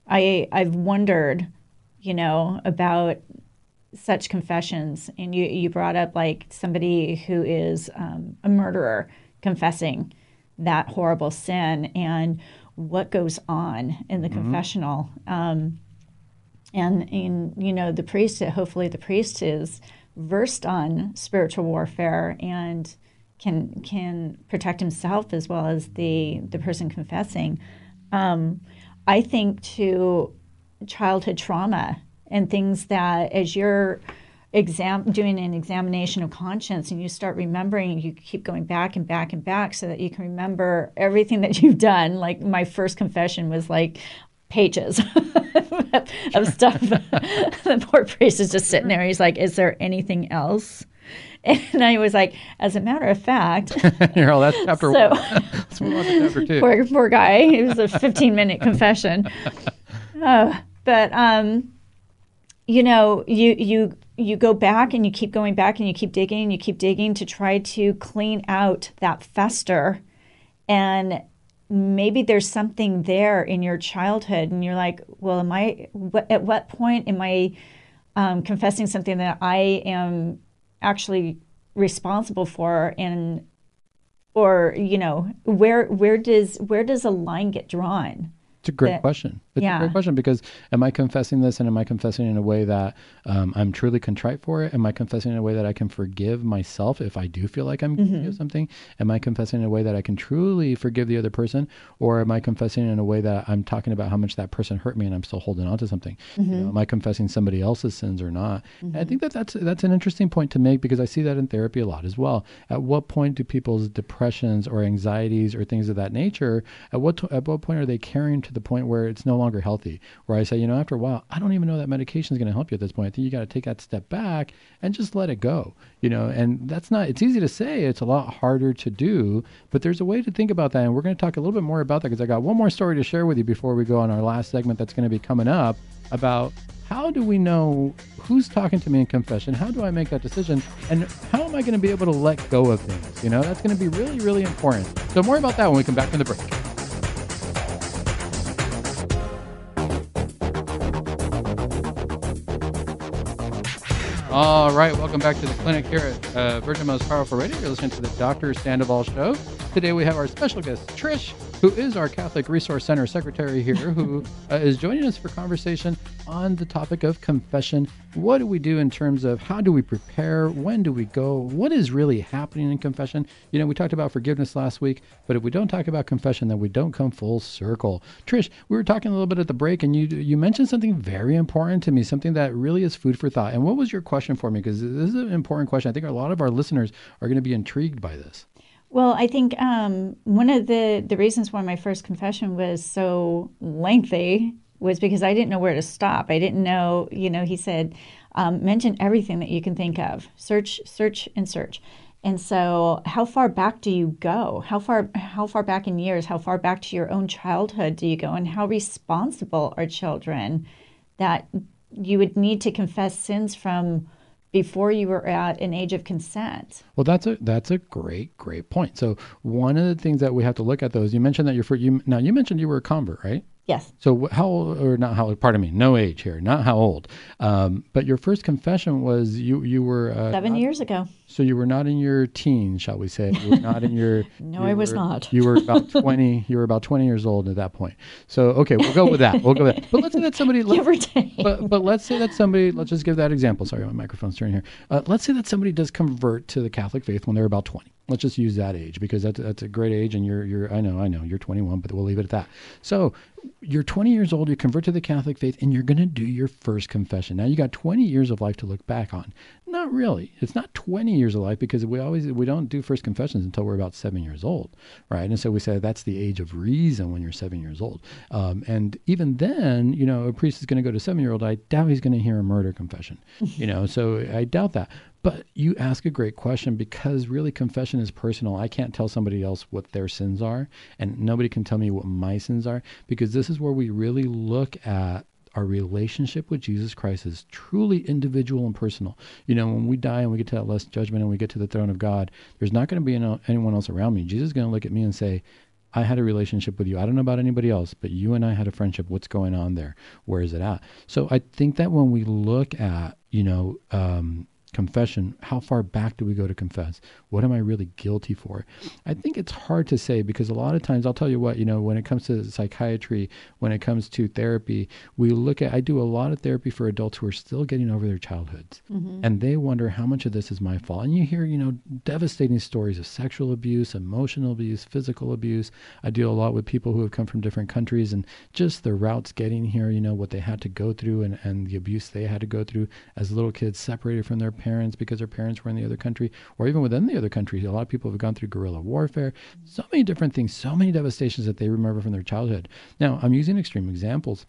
Speaker 3: I, I've wondered, you know, about such confessions. And you, you brought up like somebody who is um, a murderer confessing that horrible sin and what goes on in the mm-hmm. confessional. Um, and, and, you know, the priest, hopefully the priest is versed on spiritual warfare and can can protect himself as well as the the person confessing. Um, I think to childhood trauma and things that as you're exam doing an examination of conscience and you start remembering you keep going back and back and back so that you can remember everything that you've done like my first confession was like pages of stuff the poor priest is just sitting there he's like is there anything else and I was like, as a matter of fact,
Speaker 2: Here, oh, that's chapter so, one. Let's move on to chapter two.
Speaker 3: Poor, poor guy. It was a 15 minute confession. Uh, but um, you know, you you you go back and you keep going back and you keep digging and you keep digging to try to clean out that fester. And maybe there's something there in your childhood and you're like well am i what, at what point am i um, confessing something that i am actually responsible for? And or you know where where does where does a line get drawn?
Speaker 2: It's a great that, question. It's yeah. a great question because am I confessing this and am I confessing in a way that um, I'm truly contrite for it? Am I confessing in a way that I can forgive myself if I do feel like I'm mm-hmm. guilty of something? Am I confessing in a way that I can truly forgive the other person? Or am I confessing in a way that I'm talking about how much that person hurt me and I'm still holding on to something? Mm-hmm. You know, am I confessing somebody else's sins or not? Mm-hmm. I think that that's, that's an interesting point to make because I see that in therapy a lot as well. At what point do people's depressions or anxieties or things of that nature, at what, to, at what point are they carrying to the point where it's no longer healthy. Where I say, you know, after a while, I don't even know that medication is going to help you at this point. I think you got to take that step back and just let it go. You know, and that's not. It's easy to say. It's a lot harder to do. But there's a way to think about that, and we're going to talk a little bit more about that because I got one more story to share with you before we go on our last segment. That's going to be coming up about how do we know who's talking to me in confession? How do I make that decision? And how am I going to be able to let go of things? You know, that's going to be really, really important. So, more about that when we come back from the break. All right, welcome back to the clinic here at uh, Virgin Most Powerful Radio. You're listening to the Dr. Sandoval Show. Today we have our special guest, Trish who is our Catholic Resource Center secretary here, who uh, is joining us for conversation on the topic of confession. What do we do in terms of how do we prepare? When do we go? What is really happening in confession? You know, we talked about forgiveness last week, but if we don't talk about confession, then we don't come full circle. Trish, we were talking a little bit at the break, and you you mentioned something very important to me, something that really is food for thought. And what was your question for me? Because this is an important question. I think a lot of our listeners are going to be intrigued by this.
Speaker 3: Well, I think um, one of the, the reasons why my first confession was so lengthy was because I didn't know where to stop. I didn't know, you know, he said, um, mention everything that you can think of, search, search, and search. And so, how far back do you go? How far, how far back in years? How far back to your own childhood do you go? And how responsible are children that you would need to confess sins from before you were at an age of consent.
Speaker 2: Well, that's a that's a great great point. So one of the things that we have to look at though is you mentioned that you're for you now you mentioned you were a convert, right?
Speaker 3: Yes.
Speaker 2: So how old, or not how? old? Pardon me, no age here, not how old. Um, but your first confession was you you were uh,
Speaker 3: Seven
Speaker 2: not-
Speaker 3: years ago.
Speaker 2: So you were not in your teens, shall we say? You were not in your.
Speaker 3: No,
Speaker 2: you
Speaker 3: I was
Speaker 2: were-
Speaker 3: not.
Speaker 2: You were about twenty. You were about twenty years old at that point. So okay, we'll go with that. We'll go with that. But let's say that somebody.
Speaker 3: Give or take.
Speaker 2: but but let's say that somebody. Let's just give that example. Sorry, my microphone's turning here. Uh, let's say that somebody does convert to the Catholic faith when they're about twenty. Let's just use that age because that's that's a great age, and you're you're. I know I know you're 21, but we'll leave it at that. So you're 20 years old. You convert to the Catholic faith, and you're going to do your first confession. Now you got 20 years of life to look back on. Not really. It's not 20 years of life because we always we don't do first confessions until we're about seven years old, right? And so we say that's the age of reason when you're seven years old. Um, and even then, you know, a priest is going to go to seven year old. I doubt he's going to hear a murder confession, you know. So I doubt that. But you ask a great question because really confession is personal. I can't tell somebody else what their sins are, and nobody can tell me what my sins are because this is where we really look at our relationship with Jesus Christ is truly individual and personal. You know, when we die and we get to that last judgment and we get to the throne of God, there's not going to be anyone else around me. Jesus is going to look at me and say, I had a relationship with you. I don't know about anybody else, but you and I had a friendship. What's going on there? Where is it at? So I think that when we look at, you know, um, confession, how far back do we go to confess? What am I really guilty for? I think it's hard to say because a lot of times, I'll tell you what, you know, when it comes to psychiatry, when it comes to therapy, we look at, I do a lot of therapy for adults who are still getting over their childhoods mm-hmm. and they wonder how much of this is my fault. And you hear, you know, devastating stories of sexual abuse, emotional abuse, physical abuse. I deal a lot with people who have come from different countries and just their routes getting here, you know, what they had to go through and, and the abuse they had to go through as little kids separated from their parents because their parents were in the other country or even within the other country. A lot of people have gone through guerrilla warfare, so many different things, so many devastations that they remember from their childhood. Now, I'm using extreme examples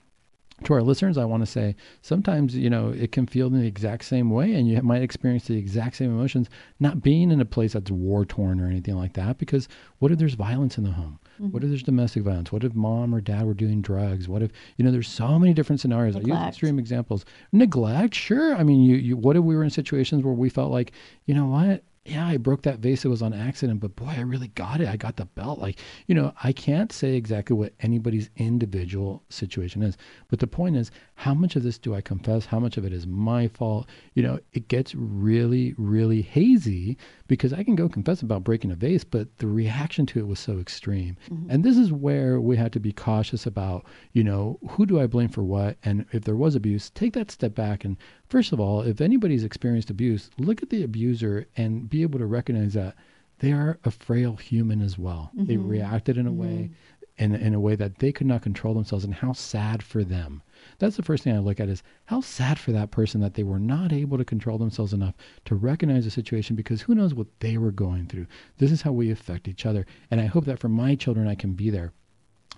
Speaker 2: to our listeners, I want to say sometimes, you know, it can feel in the exact same way and you might experience the exact same emotions, not being in a place that's war torn or anything like that. Because what if there's violence in the home? What if mm-hmm. there's domestic violence? What if mom or dad were doing drugs? What if, you know, there's so many different scenarios. I use extreme examples. Neglect, sure. I mean, you, you, what if we were in situations where we felt like, you know what? Yeah, I broke that vase. It was on accident, but boy, I really got it. I got the belt. Like, you know, I can't say exactly what anybody's individual situation is. But the point is, how much of this do I confess? How much of it is my fault? You know, it gets really, really hazy because I can go confess about breaking a vase, but the reaction to it was so extreme. Mm-hmm. And this is where we had to be cautious about, you know, who do I blame for what? And if there was abuse, take that step back and First of all, if anybody's experienced abuse, look at the abuser and be able to recognize that they are a frail human as well. They mm-hmm. reacted in a way mm-hmm. in, in a way that they could not control themselves and how sad for them. That's the first thing I look at is how sad for that person that they were not able to control themselves enough to recognize the situation because who knows what they were going through. This is how we affect each other. And I hope that for my children I can be there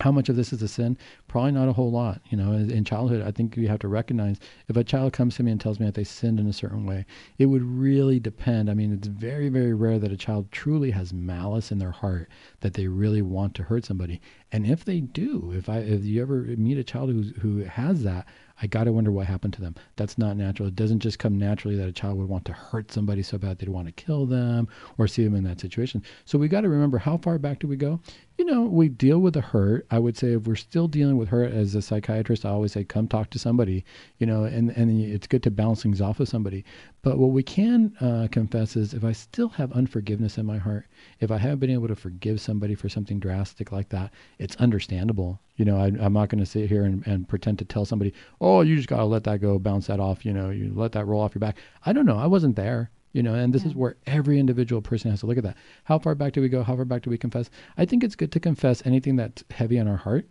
Speaker 2: how much of this is a sin? Probably not a whole lot. You know, in childhood, I think you have to recognize if a child comes to me and tells me that they sinned in a certain way, it would really depend. I mean, it's very, very rare that a child truly has malice in their heart that they really want to hurt somebody. And if they do, if I, if you ever meet a child who's, who has that, I got to wonder what happened to them. That's not natural. It doesn't just come naturally that a child would want to hurt somebody so bad they'd want to kill them or see them in that situation. So we got to remember how far back do we go? You know, we deal with the hurt. I would say if we're still dealing with hurt as a psychiatrist, I always say come talk to somebody, you know, and, and it's good to bounce things off of somebody. But what we can uh, confess is if I still have unforgiveness in my heart, if I haven't been able to forgive somebody for something drastic like that, it's understandable. You know, I, I'm not going to sit here and, and pretend to tell somebody, oh, you just got to let that go, bounce that off, you know, you let that roll off your back. I don't know. I wasn't there. You know, and this is where every individual person has to look at that. How far back do we go? How far back do we confess? I think it's good to confess anything that's heavy on our heart,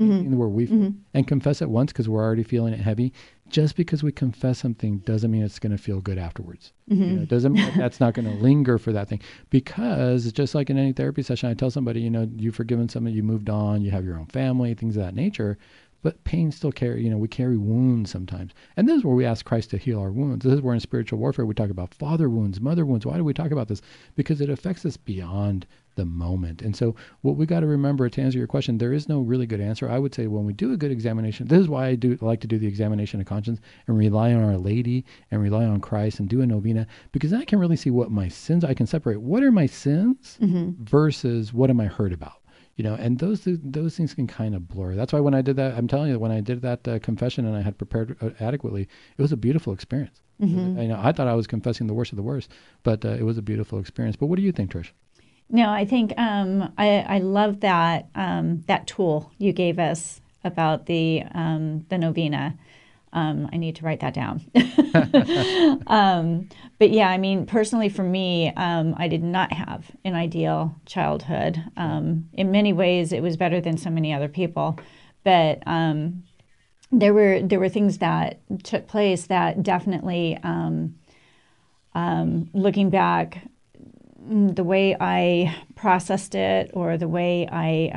Speaker 2: mm-hmm. anything where we mm-hmm. and confess it once because we're already feeling it heavy. Just because we confess something doesn't mean it's going to feel good afterwards. Mm-hmm. You know, it doesn't mean that's not going to linger for that thing. Because just like in any therapy session, I tell somebody, you know, you've forgiven somebody, you moved on, you have your own family, things of that nature. But pain still carry, you know, we carry wounds sometimes. And this is where we ask Christ to heal our wounds. This is where in spiritual warfare we talk about father wounds, mother wounds. Why do we talk about this? Because it affects us beyond the moment. And so what we got to remember to answer your question, there is no really good answer. I would say when we do a good examination, this is why I do like to do the examination of conscience and rely on Our Lady and rely on Christ and do a novena because I can really see what my sins I can separate. What are my sins mm-hmm. versus what am I hurt about? You know, and those those things can kind of blur. That's why when I did that, I'm telling you, when I did that uh, confession and I had prepared uh, adequately, it was a beautiful experience. Mm-hmm. I know I thought I was confessing the worst of the worst, but uh, it was a beautiful experience. But what do you think, Trish?
Speaker 3: No, I think um, I, I love that um, that tool you gave us about the um, the novena. Um, I need to write that down. um, but yeah, I mean, personally for me, um, I did not have an ideal childhood. Um, in many ways, it was better than so many other people, but um, there were there were things that took place that definitely, um, looking back, the way I processed it or the way I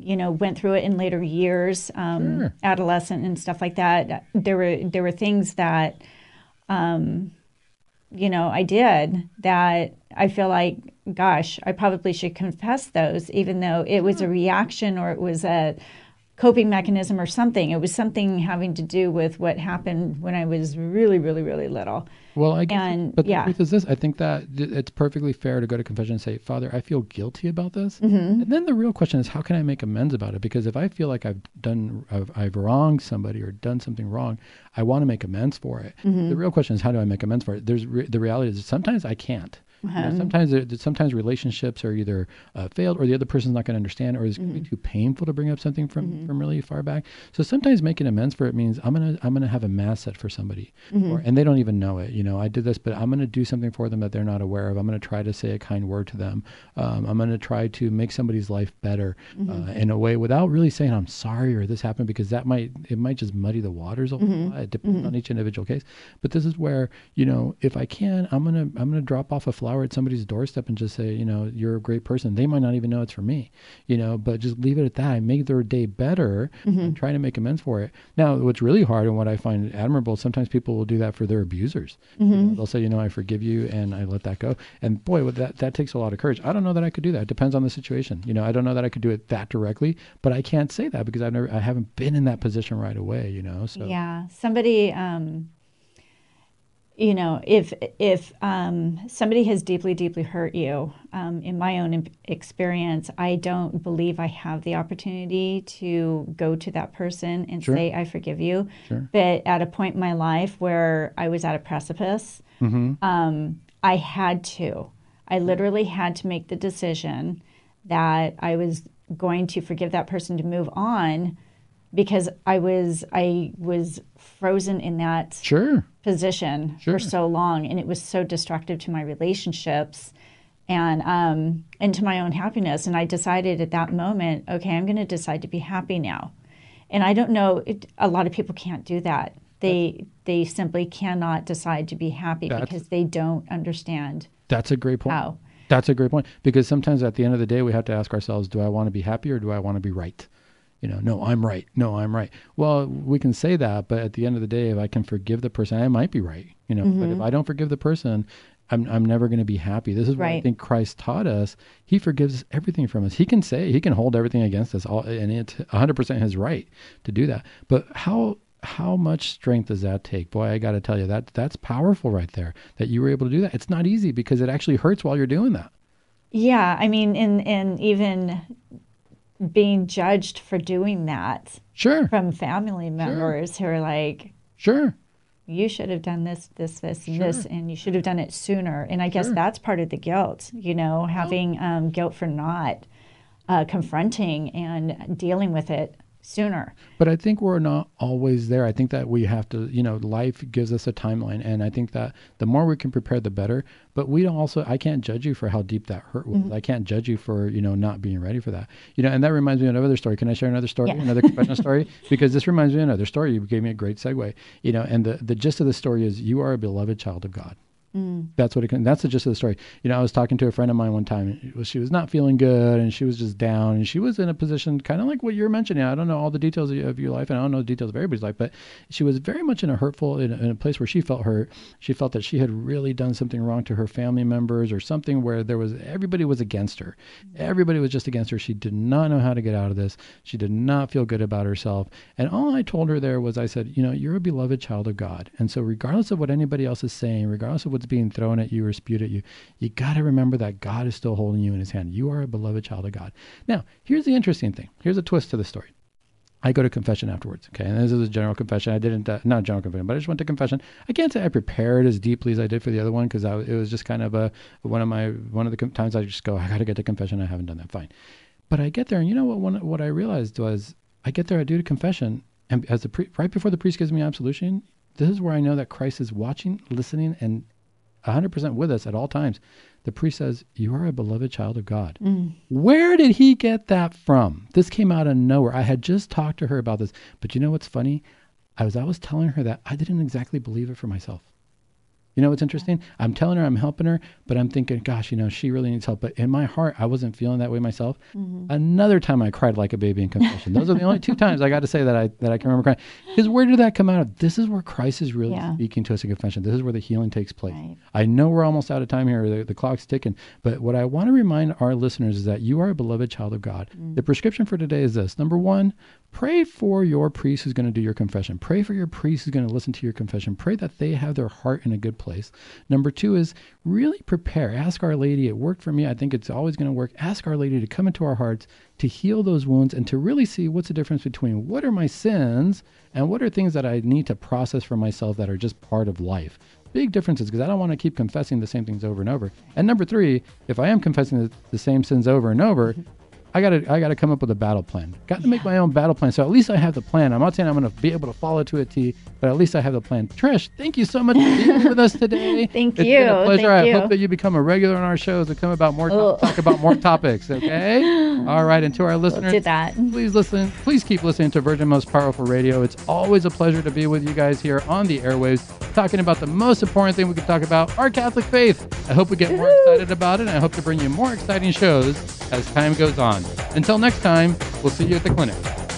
Speaker 3: you know went through it in later years um, sure. adolescent and stuff like that there were there were things that um, you know i did that i feel like gosh i probably should confess those even though it was a reaction or it was a coping mechanism or something. It was something having to do with what happened when I was really, really, really little.
Speaker 2: Well, I guess, and, but yeah. the truth is this: I think that it's perfectly fair to go to confession and say, "Father, I feel guilty about this." Mm-hmm. And then the real question is, how can I make amends about it? Because if I feel like I've done, I've, I've wronged somebody or done something wrong, I want to make amends for it. Mm-hmm. The real question is, how do I make amends for it? There's re- the reality is sometimes I can't. You know, sometimes sometimes relationships are either uh, failed or the other person's not going to understand or it's mm-hmm. going to be too painful to bring up something from, mm-hmm. from really far back. So sometimes making amends for it means I'm gonna I'm gonna have a mass set for somebody, mm-hmm. or, and they don't even know it. You know, I did this, but I'm gonna do something for them that they're not aware of. I'm gonna try to say a kind word to them. Um, I'm gonna try to make somebody's life better uh, mm-hmm. in a way without really saying I'm sorry or this happened because that might it might just muddy the waters a mm-hmm. lot. It depends mm-hmm. on each individual case. But this is where you know if I can, I'm gonna I'm gonna drop off a flower at somebody's doorstep and just say, you know, you're a great person. They might not even know it's for me, you know, but just leave it at that and make their day better mm-hmm. and try to make amends for it. Now, what's really hard and what I find admirable, sometimes people will do that for their abusers. Mm-hmm. You know, they'll say, you know, I forgive you and I let that go. And boy, that, that takes a lot of courage. I don't know that I could do that. It depends on the situation. You know, I don't know that I could do it that directly, but I can't say that because I've never, I haven't been in that position right away, you know? So,
Speaker 3: yeah. Somebody, um, you know, if if um, somebody has deeply, deeply hurt you, um, in my own experience, I don't believe I have the opportunity to go to that person and sure. say I forgive you. Sure. But at a point in my life where I was at a precipice, mm-hmm. um, I had to. I literally had to make the decision that I was going to forgive that person to move on because I was I was frozen in that
Speaker 2: sure.
Speaker 3: position sure. for so long, and it was so destructive to my relationships and um, and to my own happiness. And I decided at that moment, okay, I'm going to decide to be happy now. And I don't know, it, a lot of people can't do that. They they simply cannot decide to be happy because they don't understand.
Speaker 2: That's a great point. How. That's a great point because sometimes at the end of the day we have to ask ourselves, do I want to be happy or do I want to be right? You know, no, I'm right. No, I'm right. Well, we can say that, but at the end of the day, if I can forgive the person, I might be right. You know, mm-hmm. but if mm-hmm. I don't forgive the person, I'm I'm never going to be happy. This is what right. I think Christ taught us. He forgives everything from us. He can say he can hold everything against us, all, and it's 100 percent his right to do that. But how how much strength does that take? Boy, I got to tell you that that's powerful right there. That you were able to do that. It's not easy because it actually hurts while you're doing that.
Speaker 3: Yeah, I mean, and and even being judged for doing that.
Speaker 2: Sure.
Speaker 3: From family members sure. who are like,
Speaker 2: Sure.
Speaker 3: You should have done this, this, this, and sure. this, and you should have done it sooner. And I guess sure. that's part of the guilt, you know, having um, guilt for not uh, confronting and dealing with it sooner.
Speaker 2: But I think we're not always there. I think that we have to, you know, life gives us a timeline, and I think that the more we can prepare, the better. But we don't also, I can't judge you for how deep that hurt was. Mm-hmm. I can't judge you for, you know, not being ready for that. You know, and that reminds me of another story. Can I share another story, yeah. another confession story? Because this reminds me of another story. You gave me a great segue. You know, and the the gist of the story is you are a beloved child of God. Mm. That's what it. That's the gist of the story. You know, I was talking to a friend of mine one time. She was not feeling good, and she was just down, and she was in a position kind of like what you're mentioning. I don't know all the details of your life, and I don't know the details of everybody's life, but she was very much in a hurtful, in a, in a place where she felt hurt. She felt that she had really done something wrong to her family members, or something where there was everybody was against her. Everybody was just against her. She did not know how to get out of this. She did not feel good about herself. And all I told her there was, I said, you know, you're a beloved child of God, and so regardless of what anybody else is saying, regardless of what what's being thrown at you or spewed at you, you got to remember that God is still holding you in his hand. You are a beloved child of God. Now, here's the interesting thing. Here's a twist to the story. I go to confession afterwards. Okay, and this is a general confession. I didn't, uh, not general confession, but I just went to confession. I can't say I prepared as deeply as I did for the other one because it was just kind of a one of my one of the times I just go, I got to get to confession. I haven't done that. Fine, but I get there, and you know what? One, what I realized was, I get there, I do the confession, and as the pre- right before the priest gives me absolution, this is where I know that Christ is watching, listening, and 100% with us at all times the priest says, You are a beloved child of God. Mm. Where did he get that from? This came out of nowhere. I had just talked to her about this. But you know what's funny? I was always telling her that I didn't exactly believe it for myself. You know what's interesting? I'm telling her I'm helping her, but I'm thinking, gosh, you know, she really needs help. But in my heart, I wasn't feeling that way myself. Mm-hmm. Another time I cried like a baby in confession. Those are the only two times I got to say that I that I can remember crying. Because where did that come out of? This is where Christ is really yeah. speaking to us in confession. This is where the healing takes place. Right. I know we're almost out of time here. The, the, clock's ticking. But what I want to remind our listeners is that you are a beloved child of God. Mm-hmm. The prescription for today is this. Number one, Pray for your priest who's going to do your confession. Pray for your priest who's going to listen to your confession. Pray that they have their heart in a good place. Number two is really prepare. Ask Our Lady. It worked for me. I think it's always going to work. Ask Our Lady to come into our hearts, to heal those wounds, and to really see what's the difference between what are my sins and what are things that I need to process for myself that are just part of life big differences because I don't want to keep confessing the same things over and over. And number three, if I am confessing the, the, same sins over and over, I gotta I gotta come up with a battle plan. Got to make my own battle plan. So at least I have the plan. I'm not saying I'm gonna be able to follow to a T, but at least I have the plan. Trish, thank you so much for being with us today.
Speaker 3: thank
Speaker 2: it's
Speaker 3: you.
Speaker 2: Been a pleasure.
Speaker 3: Thank
Speaker 2: I
Speaker 3: you.
Speaker 2: hope that you become a regular on our shows and come about more to- talk about more topics. Okay. All right. And to our listeners,
Speaker 3: we'll do that.
Speaker 2: please listen. Please keep listening to Virgin Most Powerful Radio. It's always a pleasure to be with you guys here on the airwaves, talking about the most important thing we can talk about, our Catholic faith. I hope we get more excited about it, and I hope to bring you more exciting shows as time goes on. Until next time, we'll see you at the clinic.